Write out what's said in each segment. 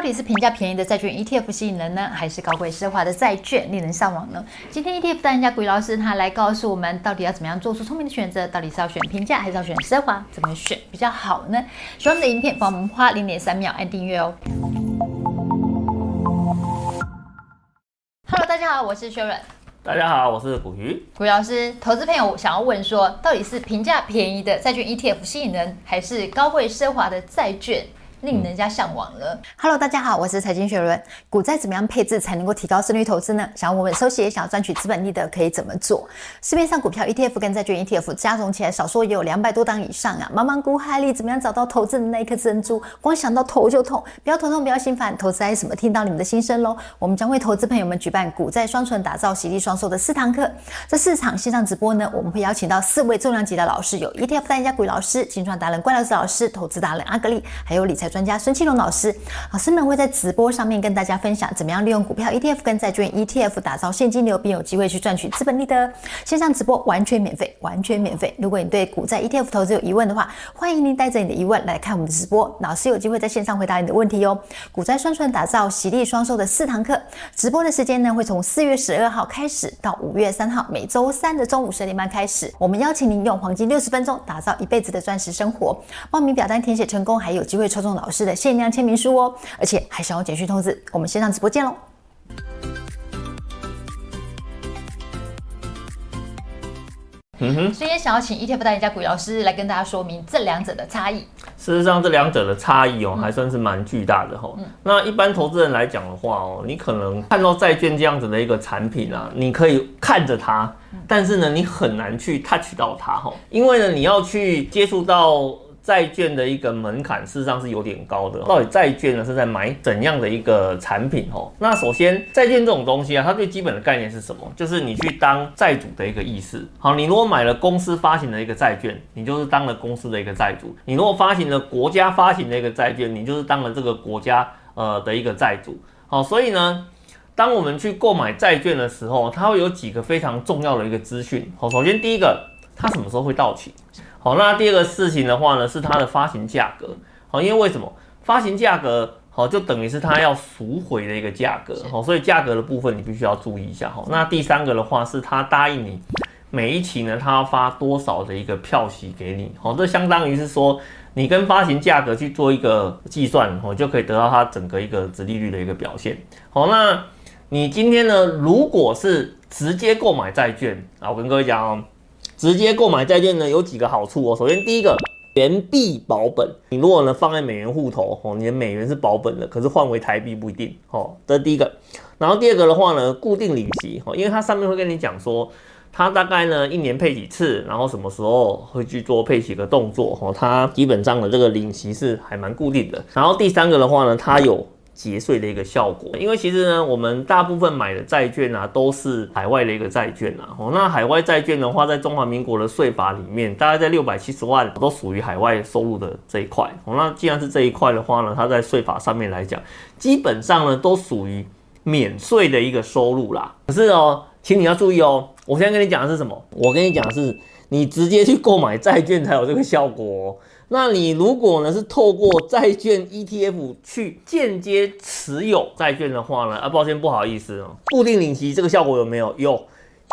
到底是平价便宜的债券 ETF 吸引人呢，还是高贵奢华的债券令人上网呢？今天 ETF 大赢家股鱼老师他来告诉我们，到底要怎么样做出聪明的选择？到底是要选平价还是要选奢华？怎么选比较好呢？喜欢我们的影片，帮我们花零点三秒按订阅哦。Hello，大家好，我是 Sharon。大家好，我是古鱼。古鱼老师，投资朋友想要问说，到底是平价便宜的债券 ETF 吸引人，还是高贵奢华的债券？令人家向往了。Hello，大家好，我是财经学人。股债怎么样配置才能够提高胜率投资呢？想要稳稳收息，想要赚取资本利得，可以怎么做？市面上股票 ETF 跟债券 ETF 加总起来，少说也有两百多档以上啊！茫茫股海里，怎么样找到投资的那一颗珍珠？光想到头就痛，不要头痛，不要心烦。投资还是什么？听到你们的心声喽！我们将为投资朋友们举办股债双存，打造喜利双收的四堂课。这四场线上直播呢，我们会邀请到四位重量级的老师，有 ETF 专家股老师、金创达人怪老师老师、投资达人阿格力，还有理财专家孙庆龙老师，老师们会在直播上面跟大家分享，怎么样利用股票 ETF 跟债券 ETF 打造现金流，并有机会去赚取资本利得。线上直播完全免费，完全免费。如果你对股债 ETF 投资有疑问的话，欢迎您带着你的疑问来看我们的直播，老师有机会在线上回答你的问题哟。股债双存打造喜利双收的四堂课，直播的时间呢会从四月十二号开始到五月三号，每周三的中午十点半开始。我们邀请您用黄金六十分钟打造一辈子的钻石生活。报名表单填写成功，还有机会抽中老师的限量签名书哦，而且还想要简讯通知，我们线上直播见喽。嗯哼，所以也想要请 ETF 代言家股鱼老师来跟大家说明这两者的差异。事实上，这两者的差异哦，还算是蛮巨大的哈、嗯。那一般投资人来讲的话哦，你可能看到债券这样子的一个产品啊，你可以看着它，但是呢，你很难去 touch 到它哈，因为呢，你要去接触到。债券的一个门槛事实上是有点高的。到底债券呢是在买怎样的一个产品？哦，那首先债券这种东西啊，它最基本的概念是什么？就是你去当债主的一个意思。好，你如果买了公司发行的一个债券，你就是当了公司的一个债主；你如果发行了国家发行的一个债券，你就是当了这个国家呃的一个债主。好，所以呢，当我们去购买债券的时候，它会有几个非常重要的一个资讯。好，首先第一个，它什么时候会到期？好，那第二个事情的话呢，是它的发行价格。好，因为为什么发行价格好，就等于是它要赎回的一个价格。好，所以价格的部分你必须要注意一下。好，那第三个的话是它答应你每一期呢，它要发多少的一个票息给你。好，这相当于是说你跟发行价格去做一个计算，哦，就可以得到它整个一个值利率的一个表现。好，那你今天呢，如果是直接购买债券啊，我跟各位讲哦。直接购买债券呢，有几个好处哦。首先，第一个，元币保本。你如果呢放在美元户头哦，你的美元是保本的，可是换回台币不一定哦。这是第一个。然后第二个的话呢，固定领息哦，因为它上面会跟你讲说，它大概呢一年配几次，然后什么时候会去做配息的动作哦。它基本上的这个领息是还蛮固定的。然后第三个的话呢，它有。节税的一个效果，因为其实呢，我们大部分买的债券啊，都是海外的一个债券啊。哦，那海外债券的话，在中华民国的税法里面，大概在六百七十万都属于海外收入的这一块。哦，那既然是这一块的话呢，它在税法上面来讲，基本上呢都属于免税的一个收入啦。可是哦，请你要注意哦，我现在跟你讲的是什么？我跟你讲的是，你直接去购买债券才有这个效果。那你如果呢是透过债券 ETF 去间接持有债券的话呢？啊，抱歉，不好意思哦，固定领息这个效果有没有？有，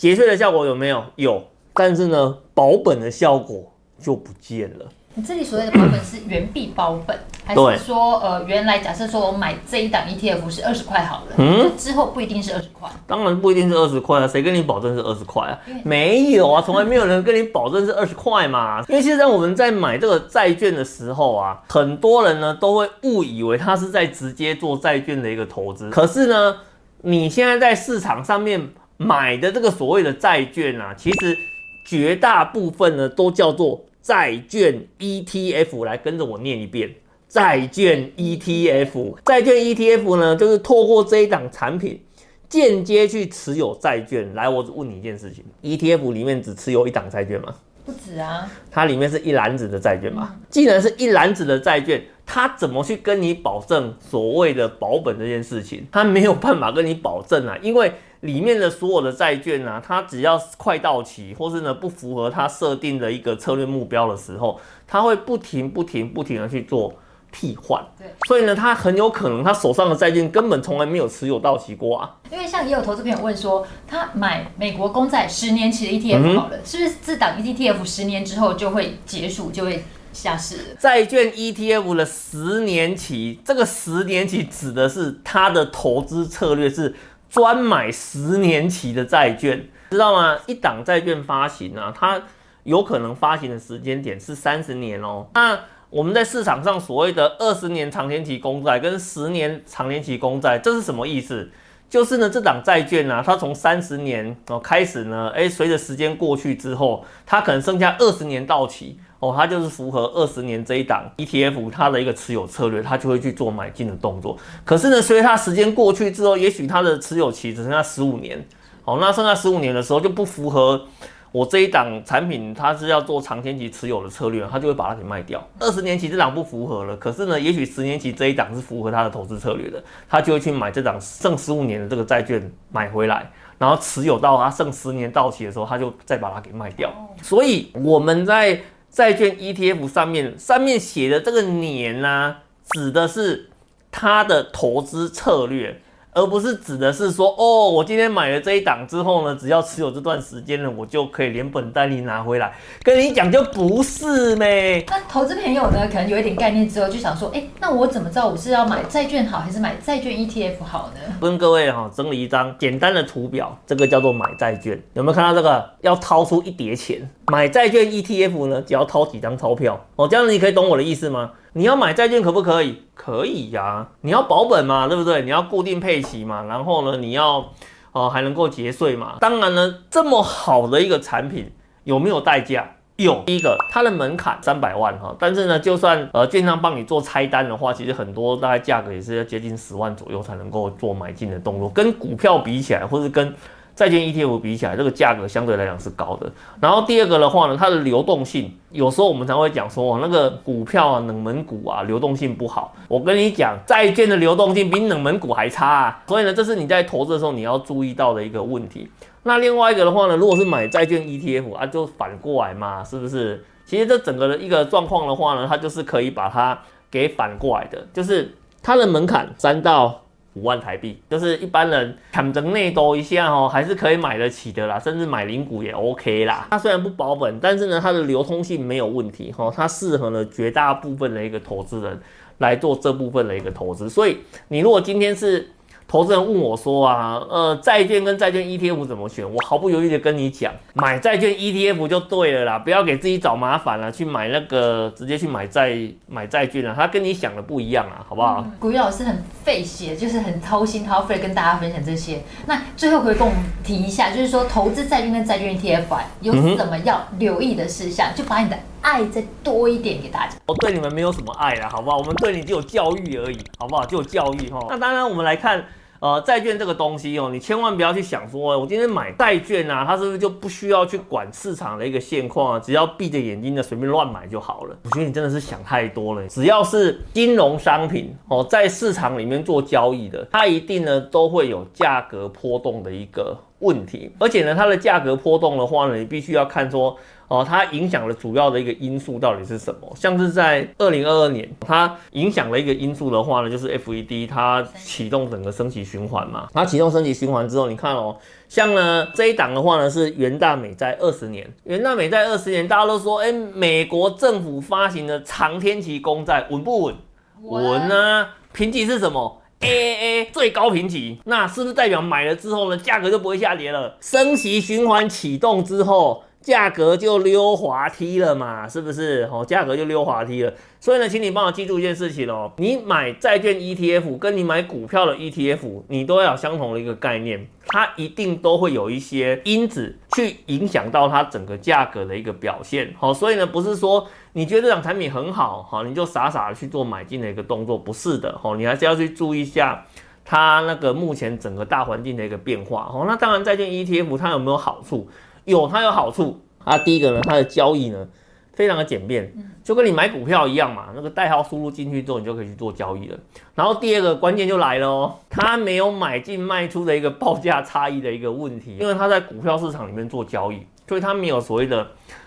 节税的效果有没有？有，但是呢，保本的效果就不见了。你这里所谓的保本是原币保本，还是说呃，原来假设说我买这一档 ETF 是二十块好了，嗯，之后不一定是二十块？当然不一定是二十块啊，谁跟你保证是二十块啊？没有啊，从来没有人跟你保证是二十块嘛。因为现在我们在买这个债券的时候啊，很多人呢都会误以为他是在直接做债券的一个投资，可是呢，你现在在市场上面买的这个所谓的债券啊，其实绝大部分呢都叫做。债券 ETF 来跟着我念一遍，债券 ETF，债券 ETF 呢，就是透过这一档产品间接去持有债券。来，我只问你一件事情：ETF 里面只持有一档债券吗？不止啊，它里面是一篮子的债券嘛。既然是一篮子的债券，它怎么去跟你保证所谓的保本这件事情？它没有办法跟你保证啊，因为。里面的所有的债券呢、啊，它只要快到期，或是呢不符合它设定的一个策略目标的时候，它会不停、不停、不停的去做替换。对，所以呢，他很有可能他手上的债券根本从来没有持有到期过啊。因为像也有投资朋友问说，他买美国公债十年期的 ETF 好了，嗯、是不是自档 ETF 十年之后就会结束，就会下市了？债券 ETF 的十年期，这个十年期指的是它的投资策略是专买十年期的债券，知道吗？一档债券发行啊，它有可能发行的时间点是三十年哦。那我们在市场上所谓的二十年长年期公债跟十年长年期公债，这是什么意思？就是呢，这档债券呢、啊，它从三十年哦开始呢，诶，随着时间过去之后，它可能剩下二十年到期哦，它就是符合二十年这一档 ETF 它的一个持有策略，它就会去做买进的动作。可是呢，随着它时间过去之后，也许它的持有期只剩下十五年，哦，那剩下十五年的时候就不符合。我这一档产品，它是要做长天期持有的策略，它就会把它给卖掉。二十年期这档不符合了，可是呢，也许十年期这一档是符合它的投资策略的，它就会去买这档剩十五年的这个债券买回来，然后持有到它剩十年到期的时候，它就再把它给卖掉。所以我们在债券 ETF 上面上面写的这个年呢、啊，指的是它的投资策略。而不是指的是说，哦，我今天买了这一档之后呢，只要持有这段时间呢，我就可以连本带利拿回来。跟你讲就不是咩。那投资朋友呢，可能有一点概念之后，就想说，哎，那我怎么知道我是要买债券好，还是买债券 ETF 好呢？跟各位哈整理一张简单的图表，这个叫做买债券。有没有看到这个？要掏出一叠钱买债券 ETF 呢，只要掏几张钞票哦。这样子你可以懂我的意思吗？你要买债券可不可以？可以呀、你要保本嘛，对不对？你要固定配息嘛，然后呢，你要哦、还能够节税嘛。当然呢，这么好的一个产品有没有代价？有。第一个，它的门槛三百万哈，但是呢，就算呃券商帮你做拆单的话，其实很多大概价格也是要接近十万左右才能够做买进的动作，跟股票比起来，或是跟。债券 ETF 比起来，这个价格相对来讲是高的。然后第二个的话呢，它的流动性，有时候我们常会讲说，那个股票啊，冷门股啊，流动性不好。我跟你讲，债券的流动性比冷门股还差啊。所以呢，这是你在投资的时候你要注意到的一个问题。那另外一个的话呢，如果是买债券 ETF 啊，就反过来嘛，是不是？其实这整个的一个状况的话呢，它就是可以把它给反过来的，就是它的门槛三到。五万台币，就是一般人砍成内兜一下哦，还是可以买得起的啦，甚至买零股也 OK 啦。它虽然不保本，但是呢，它的流通性没有问题哈，它适合了绝大部分的一个投资人来做这部分的一个投资。所以你如果今天是。投资人问我说啊，呃，债券跟债券 ETF 怎么选？我毫不犹豫的跟你讲，买债券 ETF 就对了啦，不要给自己找麻烦了，去买那个直接去买债买债券啊，它跟你想的不一样啊，好不好？股鱼老师很费血，就是很掏心掏肺跟大家分享这些。那最后可以跟我们提一下，就是说投资债券跟债券 ETF 有什么要留意的事项？就把你的爱再多一点给大家。我对你们没有什么爱了，好不好？我们对你只有教育而已，好不好？只有教育哈。那当然，我们来看。呃，债券这个东西哦，你千万不要去想说，我今天买债券啊，它是不是就不需要去管市场的一个现况啊？只要闭着眼睛的随便乱买就好了？我觉得你真的是想太多了。只要是金融商品哦，在市场里面做交易的，它一定呢都会有价格波动的一个问题，而且呢，它的价格波动的话呢，你必须要看说。哦，它影响的主要的一个因素到底是什么？像是在二零二二年，它影响了一个因素的话呢，就是 FED 它启动整个升息循环嘛。它启动升息循环之后，你看哦，像呢这一档的话呢是元大美债二十年，元大美债二十年，大家都说，哎，美国政府发行的长天期公债稳不稳？稳啊！评级是什么？AAA 最高评级，那是不是代表买了之后呢，价格就不会下跌了？升息循环启动之后。价格就溜滑梯了嘛，是不是？哦，价格就溜滑梯了。所以呢，请你帮我记住一件事情哦，你买债券 ETF 跟你买股票的 ETF，你都要有相同的一个概念，它一定都会有一些因子去影响到它整个价格的一个表现。好，所以呢，不是说你觉得这档产品很好，好，你就傻傻的去做买进的一个动作，不是的。哦，你还是要去注意一下它那个目前整个大环境的一个变化。哦，那当然，债券 ETF 它有没有好处？有，它有好处啊。第一个呢，它的交易呢非常的简便，就跟你买股票一样嘛。那个代号输入进去之后，你就可以去做交易了。然后第二个关键就来了哦，它没有买进卖出的一个报价差异的一个问题，因为它在股票市场里面做交易，所以它没有所谓的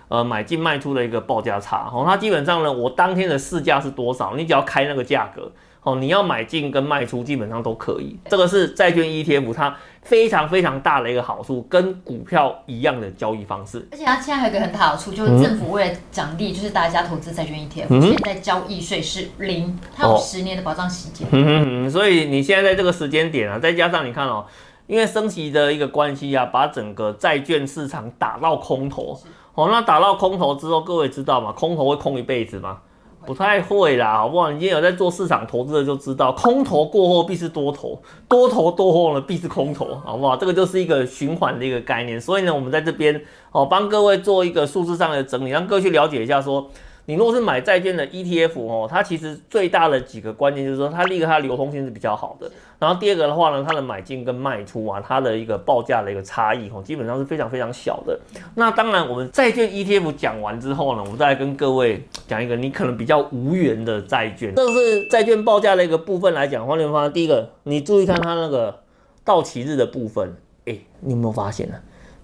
呃买进卖出的一个报价差。哦，它基本上呢，我当天的市价是多少，你只要开那个价格。哦，你要买进跟卖出基本上都可以，这个是债券 ETF 它非常非常大的一个好处，跟股票一样的交易方式。而且它现在还有一个很大的好处，就是政府为了奖励，就是大家投资债券 ETF，、嗯、现在交易税是零，它有十年的保障时间。嗯哼哼，所以你现在在这个时间点啊，再加上你看哦，因为升息的一个关系啊，把整个债券市场打到空头。哦，那打到空头之后，各位知道吗？空头会空一辈子吗？不太会啦，好不好？你今天有在做市场投资的就知道，空头过后必是多头，多头过后呢必是空头，好不好？这个就是一个循环的一个概念。所以呢，我们在这边哦，帮各位做一个数字上的整理，让各位去了解一下说。你如果是买债券的 ETF 哦，它其实最大的几个关键就是说，它第一个它流通性是比较好的，然后第二个的话呢，它的买进跟卖出啊，它的一个报价的一个差异哦，基本上是非常非常小的。那当然，我们债券 ETF 讲完之后呢，我们再来跟各位讲一个你可能比较无缘的债券，这是债券报价的一个部分来讲，黄连芳，第一个，你注意看它那个到期日的部分，哎、欸，你有没有发现呢？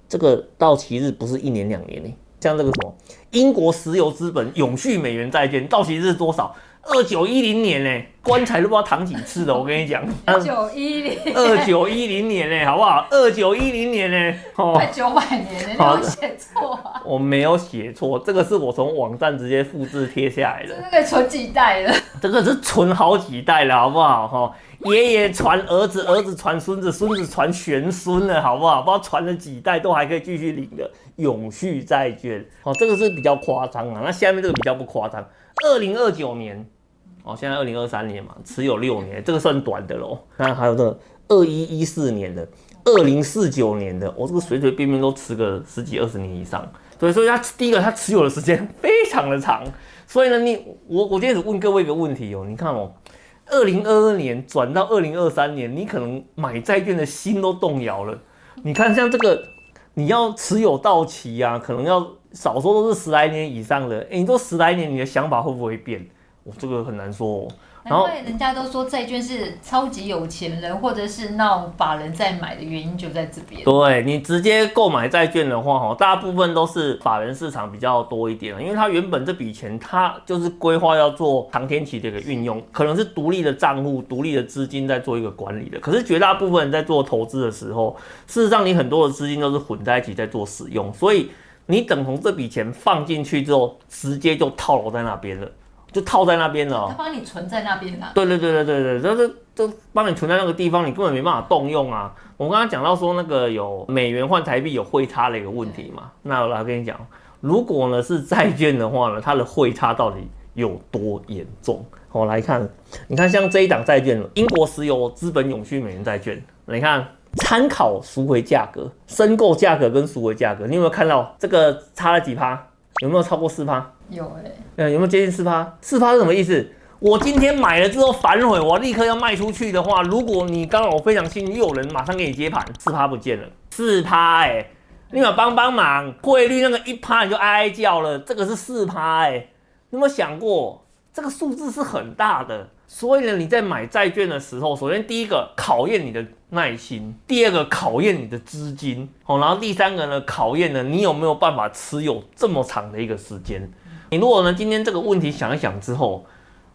这个到期日不是一年两年呢？像这个什么英国石油资本永续美元债券到期日是多少？二九一零年呢？棺材都不知道躺几次了。我跟你讲，二九一零，二九一零年呢，好不好？二九一零年呢，哦，快九百年了，你有写错啊？我没有写错，这个是我从网站直接复制贴下来的。这个存几代了？这个是存好几代了，好不好？哈。爷爷传儿子，儿子传孙子，孙子传玄孙了，好不好？不知道传了几代都还可以继续领的永续债券，哦，这个是比较夸张啊。那下面这个比较不夸张，二零二九年，哦，现在二零二三年嘛，持有六年，这个算短的喽。那还有这二一一四年的，二零四九年的，我、哦、这个随随便便都持个十几二十年以上。所以说，他第一个他持有的时间非常的长。所以呢，你我我今天只问各位一个问题哦，你看哦。二零二二年转到二零二三年，你可能买债券的心都动摇了。你看，像这个，你要持有到期啊，可能要少说都是十来年以上的。诶，你说十来年，你的想法会不会变？我这个很难说哦。然后人家都说债券是超级有钱人或者是那种法人在买的原因就在这边。对，你直接购买债券的话，哈，大部分都是法人市场比较多一点，因为他原本这笔钱他就是规划要做长天期的一个运用，可能是独立的账户、独立的资金在做一个管理的。可是绝大部分人在做投资的时候，事实上你很多的资金都是混在一起在做使用，所以你等同这笔钱放进去之后，直接就套牢在那边了。就套在那边了，他帮你存在那边的。对对对对对对，就是就帮你存在那个地方，你根本没办法动用啊。我刚刚讲到说那个有美元换台币有汇差的一个问题嘛，那我来跟你讲，如果呢是债券的话呢，它的汇差到底有多严重？我来看，你看像这一档债券，英国石油资本永续美元债券，你看参考赎回价格、申购价格跟赎回价格，你有没有看到这个差了几趴？有没有超过四趴？有哎、欸，呃，有没有接近四趴？四趴是什么意思？我今天买了之后反悔，我立刻要卖出去的话，如果你刚好非常幸运，又有人马上给你接盘，四趴不见了，四趴哎，立马帮帮忙，汇率那个一趴你就哀哀叫了，这个是四趴哎，你有没有想过这个数字是很大的？所以呢，你在买债券的时候，首先第一个考验你的耐心，第二个考验你的资金，好，然后第三个呢，考验呢你有没有办法持有这么长的一个时间。你如果呢今天这个问题想一想之后，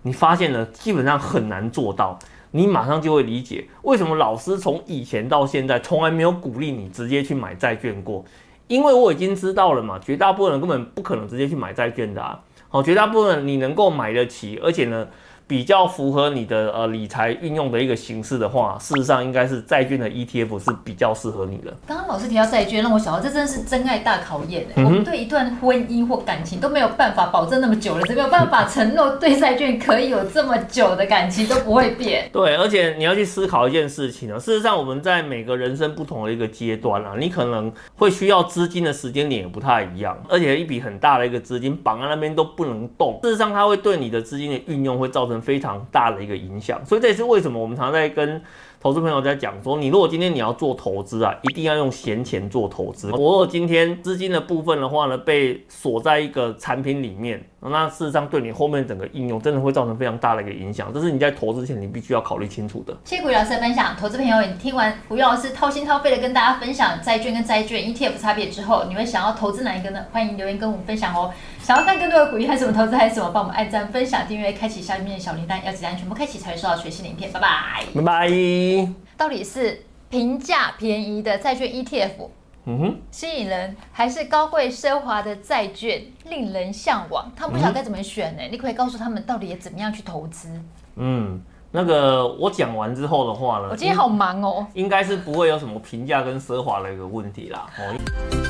你发现呢基本上很难做到，你马上就会理解为什么老师从以前到现在从来没有鼓励你直接去买债券过，因为我已经知道了嘛，绝大部分人根本不可能直接去买债券的啊，好，绝大部分人你能够买得起，而且呢。比较符合你的呃理财运用的一个形式的话，事实上应该是债券的 ETF 是比较适合你的。刚刚老师提到债券，让我想到这真的是真爱大考验、嗯、我们对一段婚姻或感情都没有办法保证那么久了，没有办法承诺对债券可以有这么久的感情都不会变。对，而且你要去思考一件事情啊，事实上我们在每个人生不同的一个阶段啊，你可能会需要资金的时间点也不太一样，而且一笔很大的一个资金绑在那边都不能动，事实上它会对你的资金的运用会造成。非常大的一个影响，所以这也是为什么我们常常在跟投资朋友在讲说，你如果今天你要做投资啊，一定要用闲钱做投资。我如果今天资金的部分的话呢，被锁在一个产品里面，那事实上对你后面整个应用真的会造成非常大的一个影响，这是你在投资前你必须要考虑清楚的。谢谢股鱼老师的分享，投资朋友，你听完股鱼老师掏心掏肺的跟大家分享债券跟债券 ETF 差别之后，你会想要投资哪一个呢？欢迎留言跟我们分享哦。想要看更多的股鱼还是什么投资还是什么，帮我们按赞、分享、订阅、开启下面的小铃铛，要记得全部开启才会收到全新的影片。拜拜，拜拜。到底是平价便宜的债券 ETF？嗯哼，吸引人还是高贵奢华的债券令人向往？他们不晓得该怎么选呢？嗯、你可以告诉他们到底也怎么样去投资？嗯，那个我讲完之后的话呢，我今天好忙哦，应该是不会有什么平价跟奢华的一个问题啦。哦。